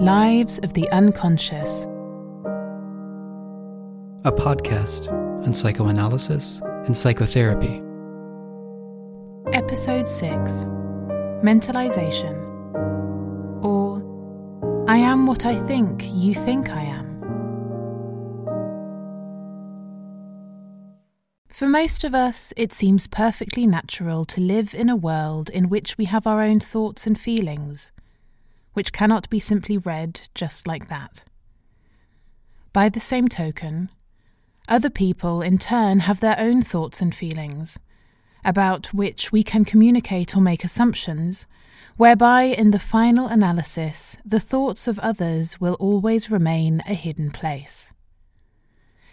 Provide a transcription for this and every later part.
Lives of the Unconscious, a podcast on psychoanalysis and psychotherapy. Episode 6 Mentalization, or I Am What I Think You Think I Am. For most of us, it seems perfectly natural to live in a world in which we have our own thoughts and feelings, which cannot be simply read just like that. By the same token, other people in turn have their own thoughts and feelings, about which we can communicate or make assumptions, whereby in the final analysis the thoughts of others will always remain a hidden place.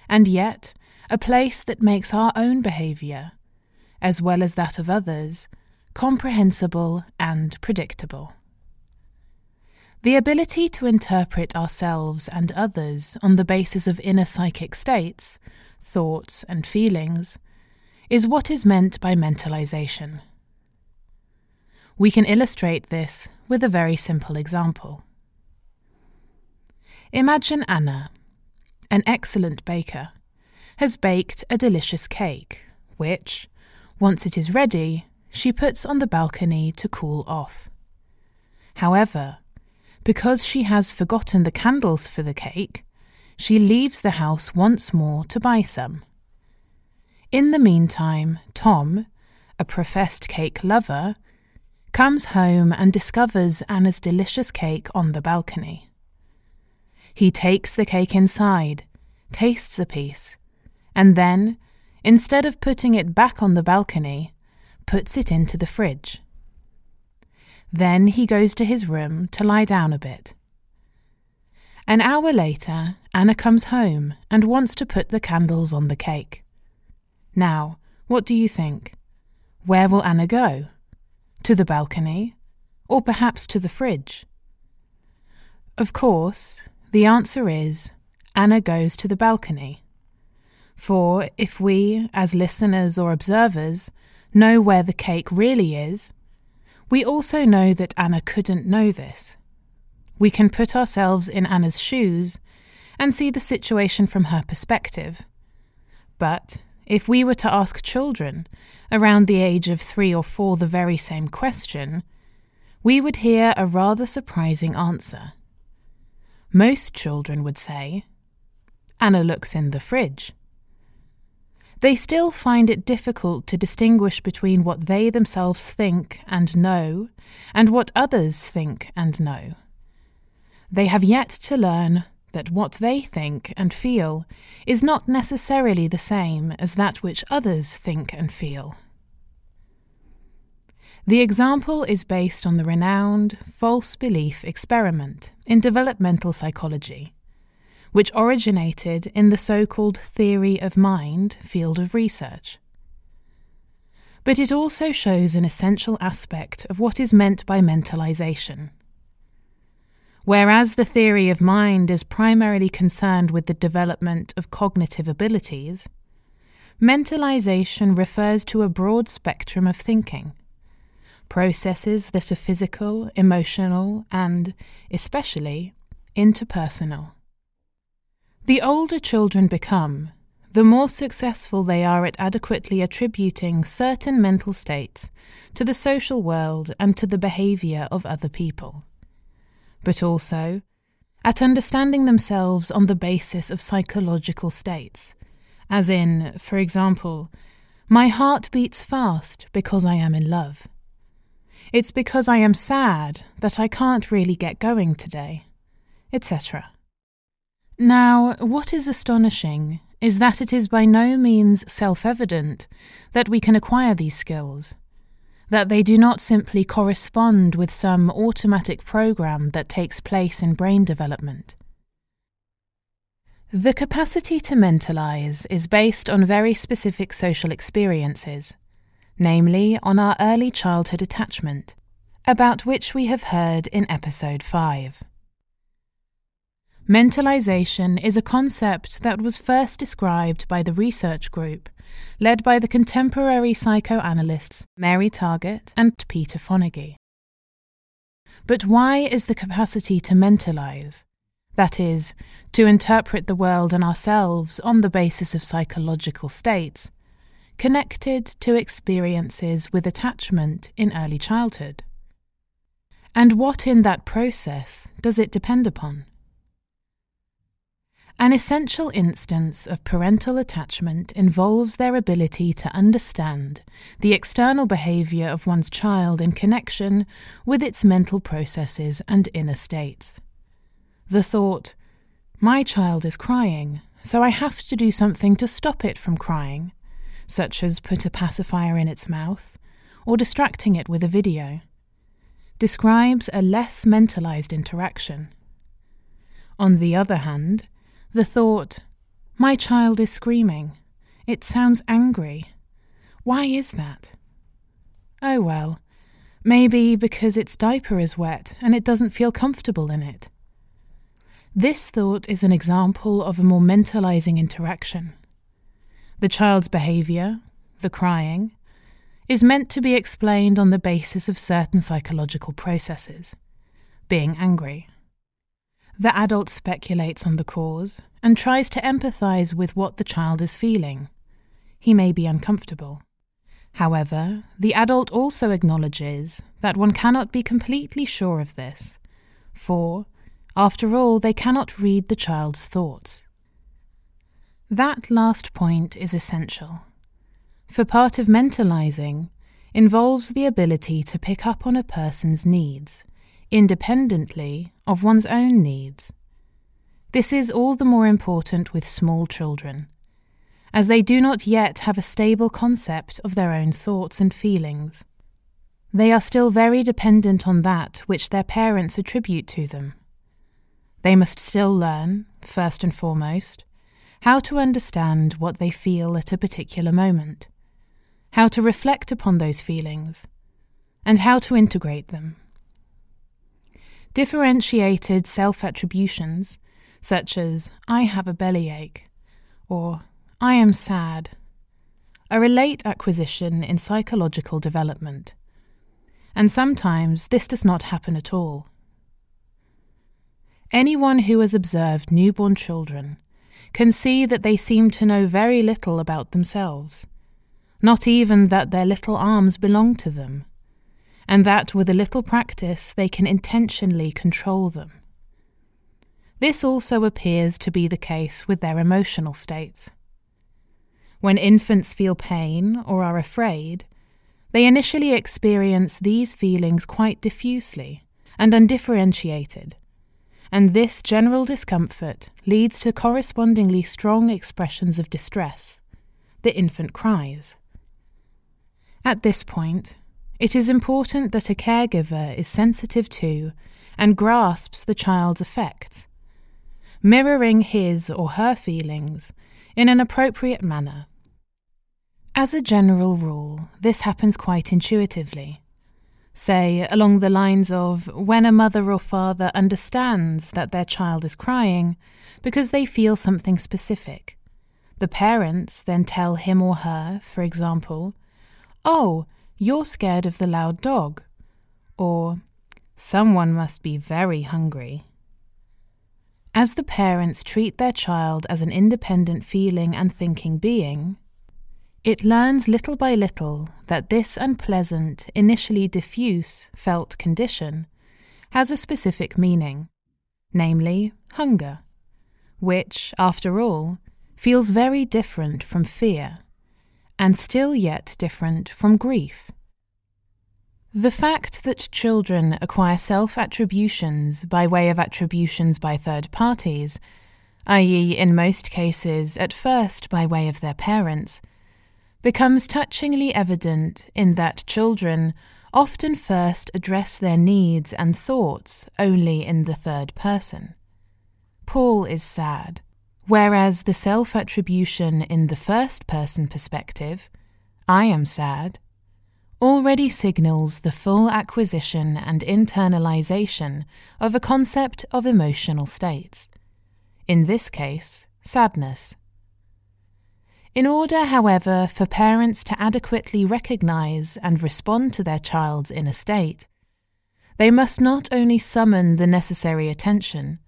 And yet, a place that makes our own behaviour, as well as that of others, comprehensible and predictable. The ability to interpret ourselves and others on the basis of inner psychic states, thoughts, and feelings is what is meant by mentalization. We can illustrate this with a very simple example. Imagine Anna, an excellent baker has baked a delicious cake, which, once it is ready, she puts on the balcony to cool off. However, because she has forgotten the candles for the cake, she leaves the house once more to buy some. In the meantime, Tom, a professed cake lover, comes home and discovers Anna's delicious cake on the balcony. He takes the cake inside, tastes a piece, and then, instead of putting it back on the balcony, puts it into the fridge. Then he goes to his room to lie down a bit. An hour later, Anna comes home and wants to put the candles on the cake. Now, what do you think? Where will Anna go? To the balcony? Or perhaps to the fridge? Of course, the answer is Anna goes to the balcony. For if we, as listeners or observers, know where the cake really is, we also know that Anna couldn't know this. We can put ourselves in Anna's shoes and see the situation from her perspective. But if we were to ask children around the age of three or four the very same question, we would hear a rather surprising answer. Most children would say, Anna looks in the fridge they still find it difficult to distinguish between what they themselves think and know and what others think and know. They have yet to learn that what they think and feel is not necessarily the same as that which others think and feel. The example is based on the renowned false belief experiment in developmental psychology which originated in the so called theory of mind field of research. But it also shows an essential aspect of what is meant by mentalization. Whereas the theory of mind is primarily concerned with the development of cognitive abilities, mentalization refers to a broad spectrum of thinking, processes that are physical, emotional, and, especially, interpersonal. The older children become, the more successful they are at adequately attributing certain mental states to the social world and to the behaviour of other people, but also at understanding themselves on the basis of psychological states, as in, for example, my heart beats fast because I am in love. It's because I am sad that I can't really get going today, etc. Now, what is astonishing is that it is by no means self evident that we can acquire these skills, that they do not simply correspond with some automatic program that takes place in brain development. The capacity to mentalize is based on very specific social experiences, namely on our early childhood attachment, about which we have heard in episode 5. Mentalization is a concept that was first described by the research group led by the contemporary psychoanalysts Mary Target and Peter Fonagy. But why is the capacity to mentalize, that is, to interpret the world and ourselves on the basis of psychological states, connected to experiences with attachment in early childhood? And what in that process does it depend upon? An essential instance of parental attachment involves their ability to understand the external behavior of one's child in connection with its mental processes and inner states. The thought, my child is crying, so I have to do something to stop it from crying, such as put a pacifier in its mouth or distracting it with a video, describes a less mentalized interaction. On the other hand, the thought, my child is screaming. It sounds angry. Why is that? Oh well, maybe because its diaper is wet and it doesn't feel comfortable in it. This thought is an example of a more mentalizing interaction. The child's behavior, the crying, is meant to be explained on the basis of certain psychological processes, being angry. The adult speculates on the cause and tries to empathize with what the child is feeling. He may be uncomfortable. However, the adult also acknowledges that one cannot be completely sure of this, for, after all, they cannot read the child's thoughts. That last point is essential, for part of mentalizing involves the ability to pick up on a person's needs independently of one's own needs. This is all the more important with small children, as they do not yet have a stable concept of their own thoughts and feelings. They are still very dependent on that which their parents attribute to them. They must still learn, first and foremost, how to understand what they feel at a particular moment, how to reflect upon those feelings, and how to integrate them. Differentiated self attributions, such as I have a bellyache or I am sad, are a late acquisition in psychological development, and sometimes this does not happen at all. Anyone who has observed newborn children can see that they seem to know very little about themselves, not even that their little arms belong to them and that with a little practice they can intentionally control them. This also appears to be the case with their emotional states. When infants feel pain or are afraid, they initially experience these feelings quite diffusely and undifferentiated, and this general discomfort leads to correspondingly strong expressions of distress. The infant cries. At this point, it is important that a caregiver is sensitive to and grasps the child's affects, mirroring his or her feelings in an appropriate manner. As a general rule, this happens quite intuitively. Say, along the lines of when a mother or father understands that their child is crying because they feel something specific. The parents then tell him or her, for example, Oh, you're scared of the loud dog. Or, Someone must be very hungry. As the parents treat their child as an independent feeling and thinking being, it learns little by little that this unpleasant, initially diffuse felt condition has a specific meaning, namely hunger, which, after all, feels very different from fear and still yet different from grief. The fact that children acquire self attributions by way of attributions by third parties, i.e., in most cases at first by way of their parents, becomes touchingly evident in that children often first address their needs and thoughts only in the third person. Paul is sad. Whereas the self attribution in the first person perspective, I am sad, already signals the full acquisition and internalization of a concept of emotional states. In this case, sadness. In order, however, for parents to adequately recognize and respond to their child's inner state, They must not only summon the necessary attention,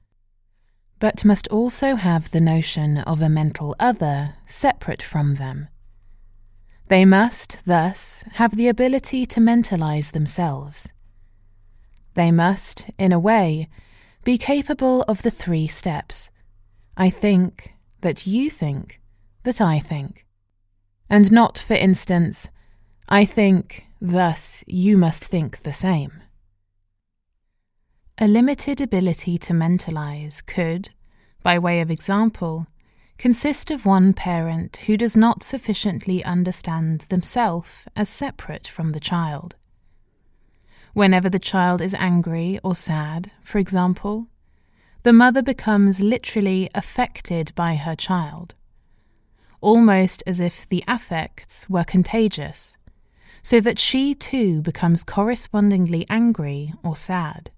but must also have the notion of a mental other separate from them. They must, thus, have the ability to mentalize themselves. They must, in a way, be capable of the three steps I think, that you think, that I think. And not, for instance, I think, thus you must think the same. A limited ability to mentalize could, by way of example, consist of one parent who does not sufficiently understand themselves as separate from the child. Whenever the child is angry or sad, for example, the mother becomes literally affected by her child, almost as if the affects were contagious, so that she too becomes correspondingly angry or sad.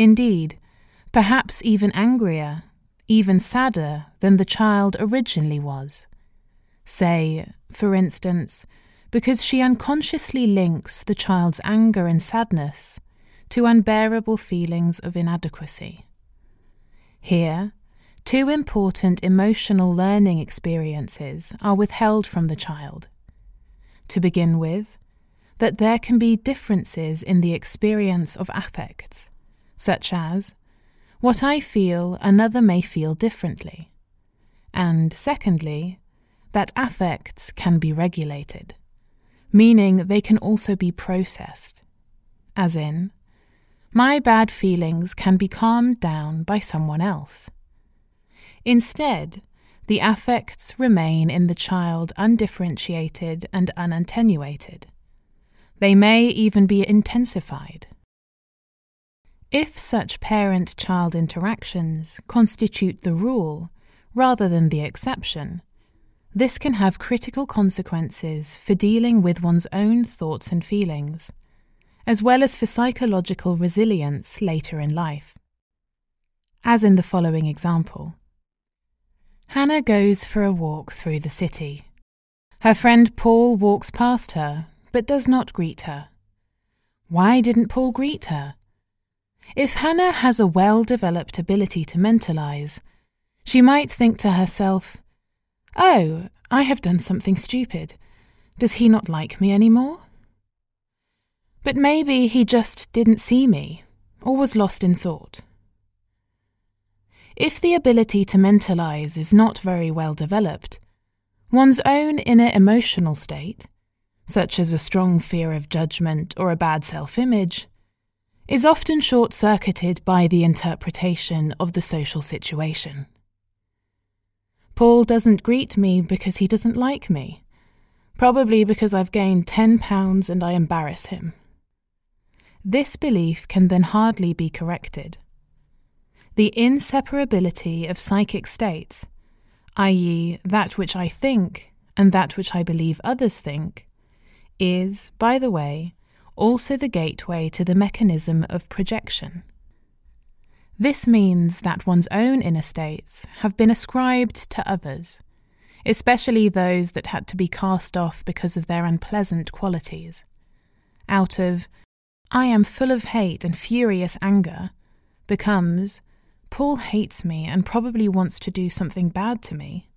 Indeed, perhaps even angrier, even sadder than the child originally was. Say, for instance, because she unconsciously links the child's anger and sadness to unbearable feelings of inadequacy. Here, two important emotional learning experiences are withheld from the child. To begin with, that there can be differences in the experience of affects, such as, what I feel, another may feel differently. And secondly, that affects can be regulated, meaning they can also be processed. As in, my bad feelings can be calmed down by someone else. Instead, the affects remain in the child undifferentiated and unattenuated. They may even be intensified. If such parent child interactions constitute the rule rather than the exception, this can have critical consequences for dealing with one's own thoughts and feelings as well as for psychological resilience later in life. As in the following example Hannah goes for a walk through the city. Her friend Paul walks past her, but does not greet her. Why didn't Paul greet her? If Hannah has a well developed ability to mentalize, she might think to herself, Oh, I have done something stupid. Does he not like me any more? But maybe he just didn't see me, or was lost in thought. If the ability to mentalize is not very well developed, one's own inner emotional state, such as a strong fear of judgment or a bad self image, is often short circuited by the interpretation of the social situation. Paul doesn't greet me because he doesn't like me, probably because I've gained 10 pounds and I embarrass him. This belief can then hardly be corrected. The inseparability of psychic states, i.e., that which I think and that which I believe others think, is, by the way, also the gateway to the mechanism of projection. This means that one's own inner states have been ascribed to others, especially those that had to be cast off because of their unpleasant qualities, out of I am full of hate and furious anger becomes Paul hates me and probably wants to do something bad to me.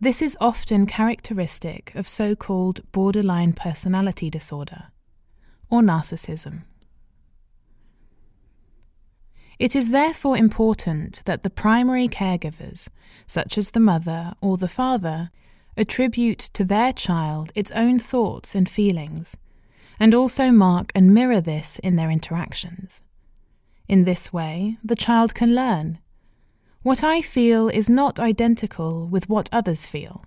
This is often characteristic of so called borderline personality disorder or narcissism. It is therefore important that the primary caregivers, such as the mother or the father, attribute to their child its own thoughts and feelings and also mark and mirror this in their interactions. In this way, the child can learn. What I feel is not identical with what others feel.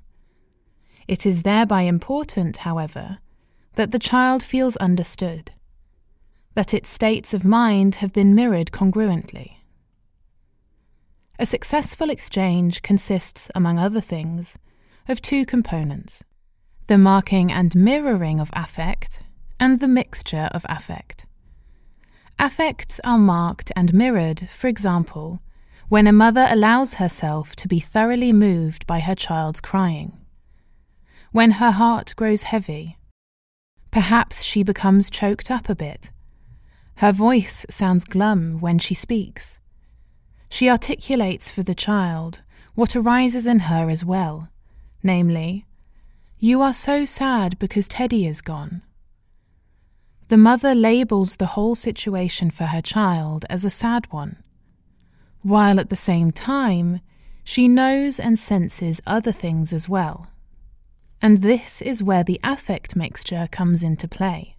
It is thereby important, however, that the child feels understood, that its states of mind have been mirrored congruently. A successful exchange consists, among other things, of two components the marking and mirroring of affect and the mixture of affect. Affects are marked and mirrored, for example, when a mother allows herself to be thoroughly moved by her child's crying. When her heart grows heavy, perhaps she becomes choked up a bit, Her voice sounds glum when she speaks. She articulates for the child what arises in her as well, namely, You are so sad because Teddy is gone. The mother labels the whole situation for her child as a sad one, while at the same time she knows and senses other things as well. And this is where the affect mixture comes into play.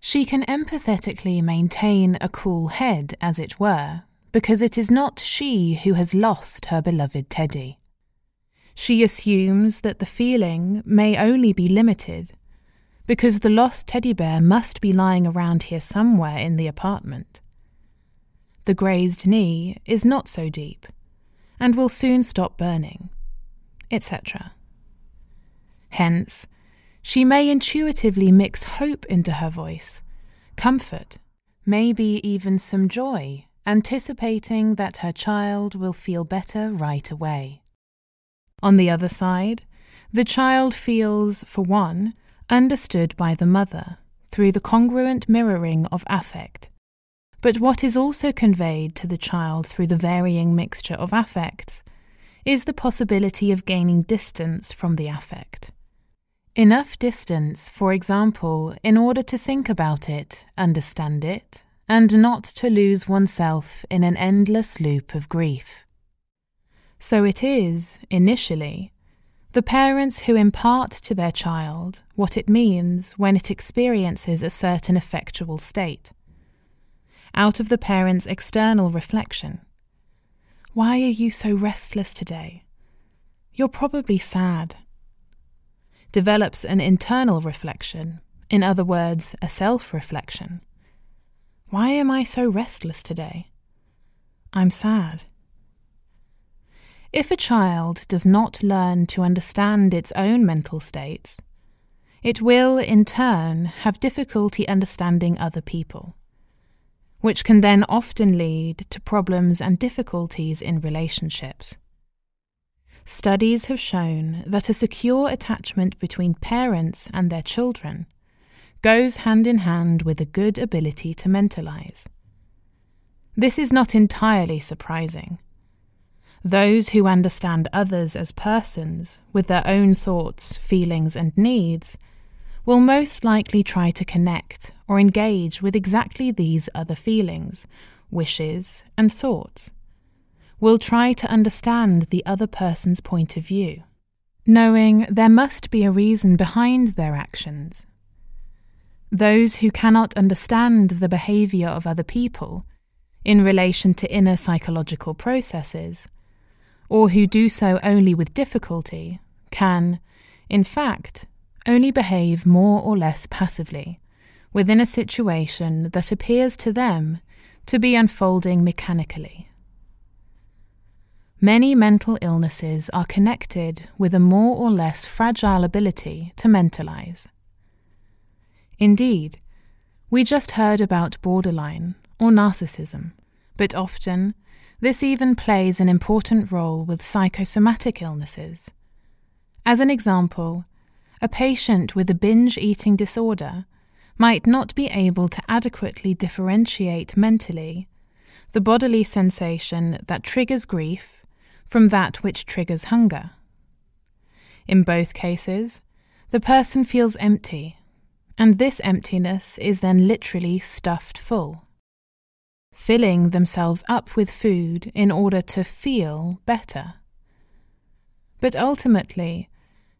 She can empathetically maintain a cool head, as it were, because it is not she who has lost her beloved Teddy. She assumes that the feeling may only be limited because the lost teddy bear must be lying around here somewhere in the apartment. The grazed knee is not so deep and will soon stop burning, etc. Hence, she may intuitively mix hope into her voice, comfort, maybe even some joy, anticipating that her child will feel better right away. On the other side, the child feels, for one, understood by the mother through the congruent mirroring of affect. But what is also conveyed to the child through the varying mixture of affects is the possibility of gaining distance from the affect. Enough distance, for example, in order to think about it, understand it, and not to lose oneself in an endless loop of grief. So it is, initially, the parents who impart to their child what it means when it experiences a certain effectual state. Out of the parent's external reflection. Why are you so restless today? You're probably sad develops an internal reflection, in other words, a self reflection. Why am I so restless today? I'm sad. If a child does not learn to understand its own mental states, it will, in turn, have difficulty understanding other people, which can then often lead to problems and difficulties in relationships. Studies have shown that a secure attachment between parents and their children goes hand in hand with a good ability to mentalize. This is not entirely surprising. Those who understand others as persons with their own thoughts, feelings, and needs will most likely try to connect or engage with exactly these other feelings, wishes, and thoughts will try to understand the other person's point of view, knowing there must be a reason behind their actions. Those who cannot understand the behaviour of other people in relation to inner psychological processes, or who do so only with difficulty, can, in fact, only behave more or less passively within a situation that appears to them to be unfolding mechanically. Many mental illnesses are connected with a more or less fragile ability to mentalize. Indeed, we just heard about borderline or narcissism, but often this even plays an important role with psychosomatic illnesses. As an example, a patient with a binge eating disorder might not be able to adequately differentiate mentally the bodily sensation that triggers grief from that which triggers hunger. In both cases, the person feels empty, and this emptiness is then literally stuffed full, filling themselves up with food in order to feel better. But ultimately,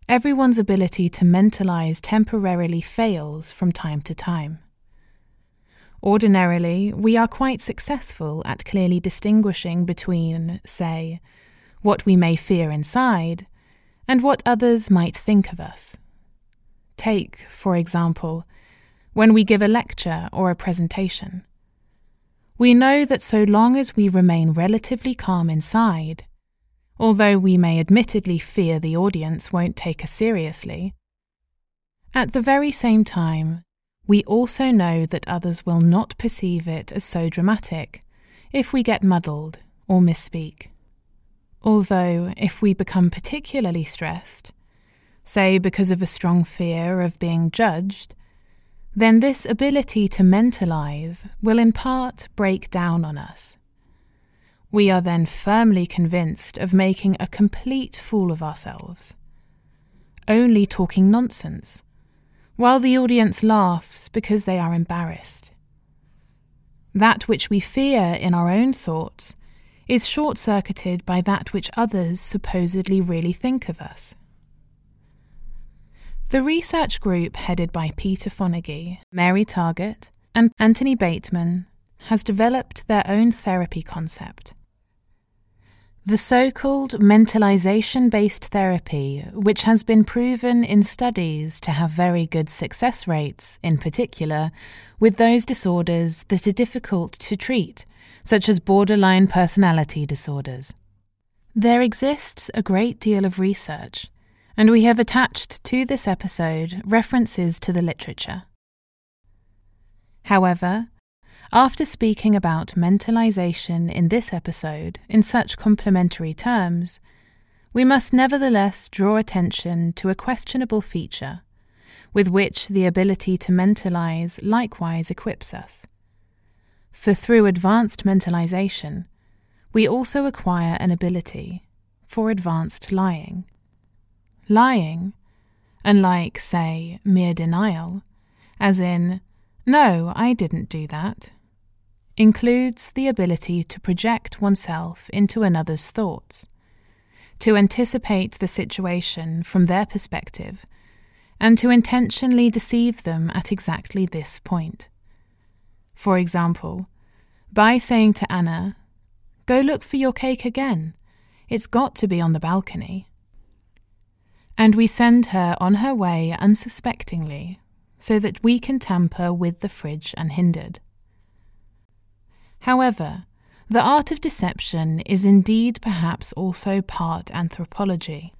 everyone's ability to mentalize temporarily fails from time to time. Ordinarily, we are quite successful at clearly distinguishing between, say, what we may fear inside, and what others might think of us. Take, for example, when we give a lecture or a presentation. We know that so long as we remain relatively calm inside, although we may admittedly fear the audience won't take us seriously, at the very same time, we also know that others will not perceive it as so dramatic if we get muddled or misspeak. Although, if we become particularly stressed, say because of a strong fear of being judged, then this ability to mentalize will in part break down on us. We are then firmly convinced of making a complete fool of ourselves, only talking nonsense, while the audience laughs because they are embarrassed. That which we fear in our own thoughts is short circuited by that which others supposedly really think of us. The research group headed by Peter Fonagy, Mary Target, and Anthony Bateman has developed their own therapy concept. The so called mentalization based therapy, which has been proven in studies to have very good success rates, in particular, with those disorders that are difficult to treat, such as borderline personality disorders. There exists a great deal of research and we have attached to this episode references to the literature. However, after speaking about mentalization in this episode in such complementary terms, we must nevertheless draw attention to a questionable feature with which the ability to mentalize likewise equips us. For through advanced mentalization, we also acquire an ability for advanced lying. Lying, unlike, say, mere denial, as in, no, I didn't do that, includes the ability to project oneself into another's thoughts, to anticipate the situation from their perspective, and to intentionally deceive them at exactly this point. For example, by saying to Anna, Go look for your cake again. It's got to be on the balcony and we send her on her way unsuspectingly, so that we can tamper with the fridge unhindered. However, the art of deception is indeed perhaps also part anthropology.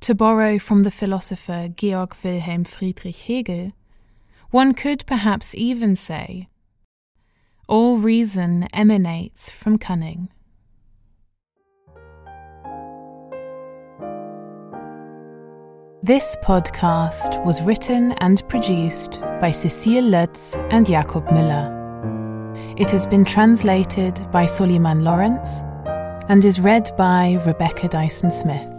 To borrow from the philosopher Georg Wilhelm Friedrich Hegel, one could perhaps even say, all reason emanates from cunning. This podcast was written and produced by Cecile Lutz and Jakob Müller. It has been translated by Suleiman Lawrence and is read by Rebecca Dyson Smith.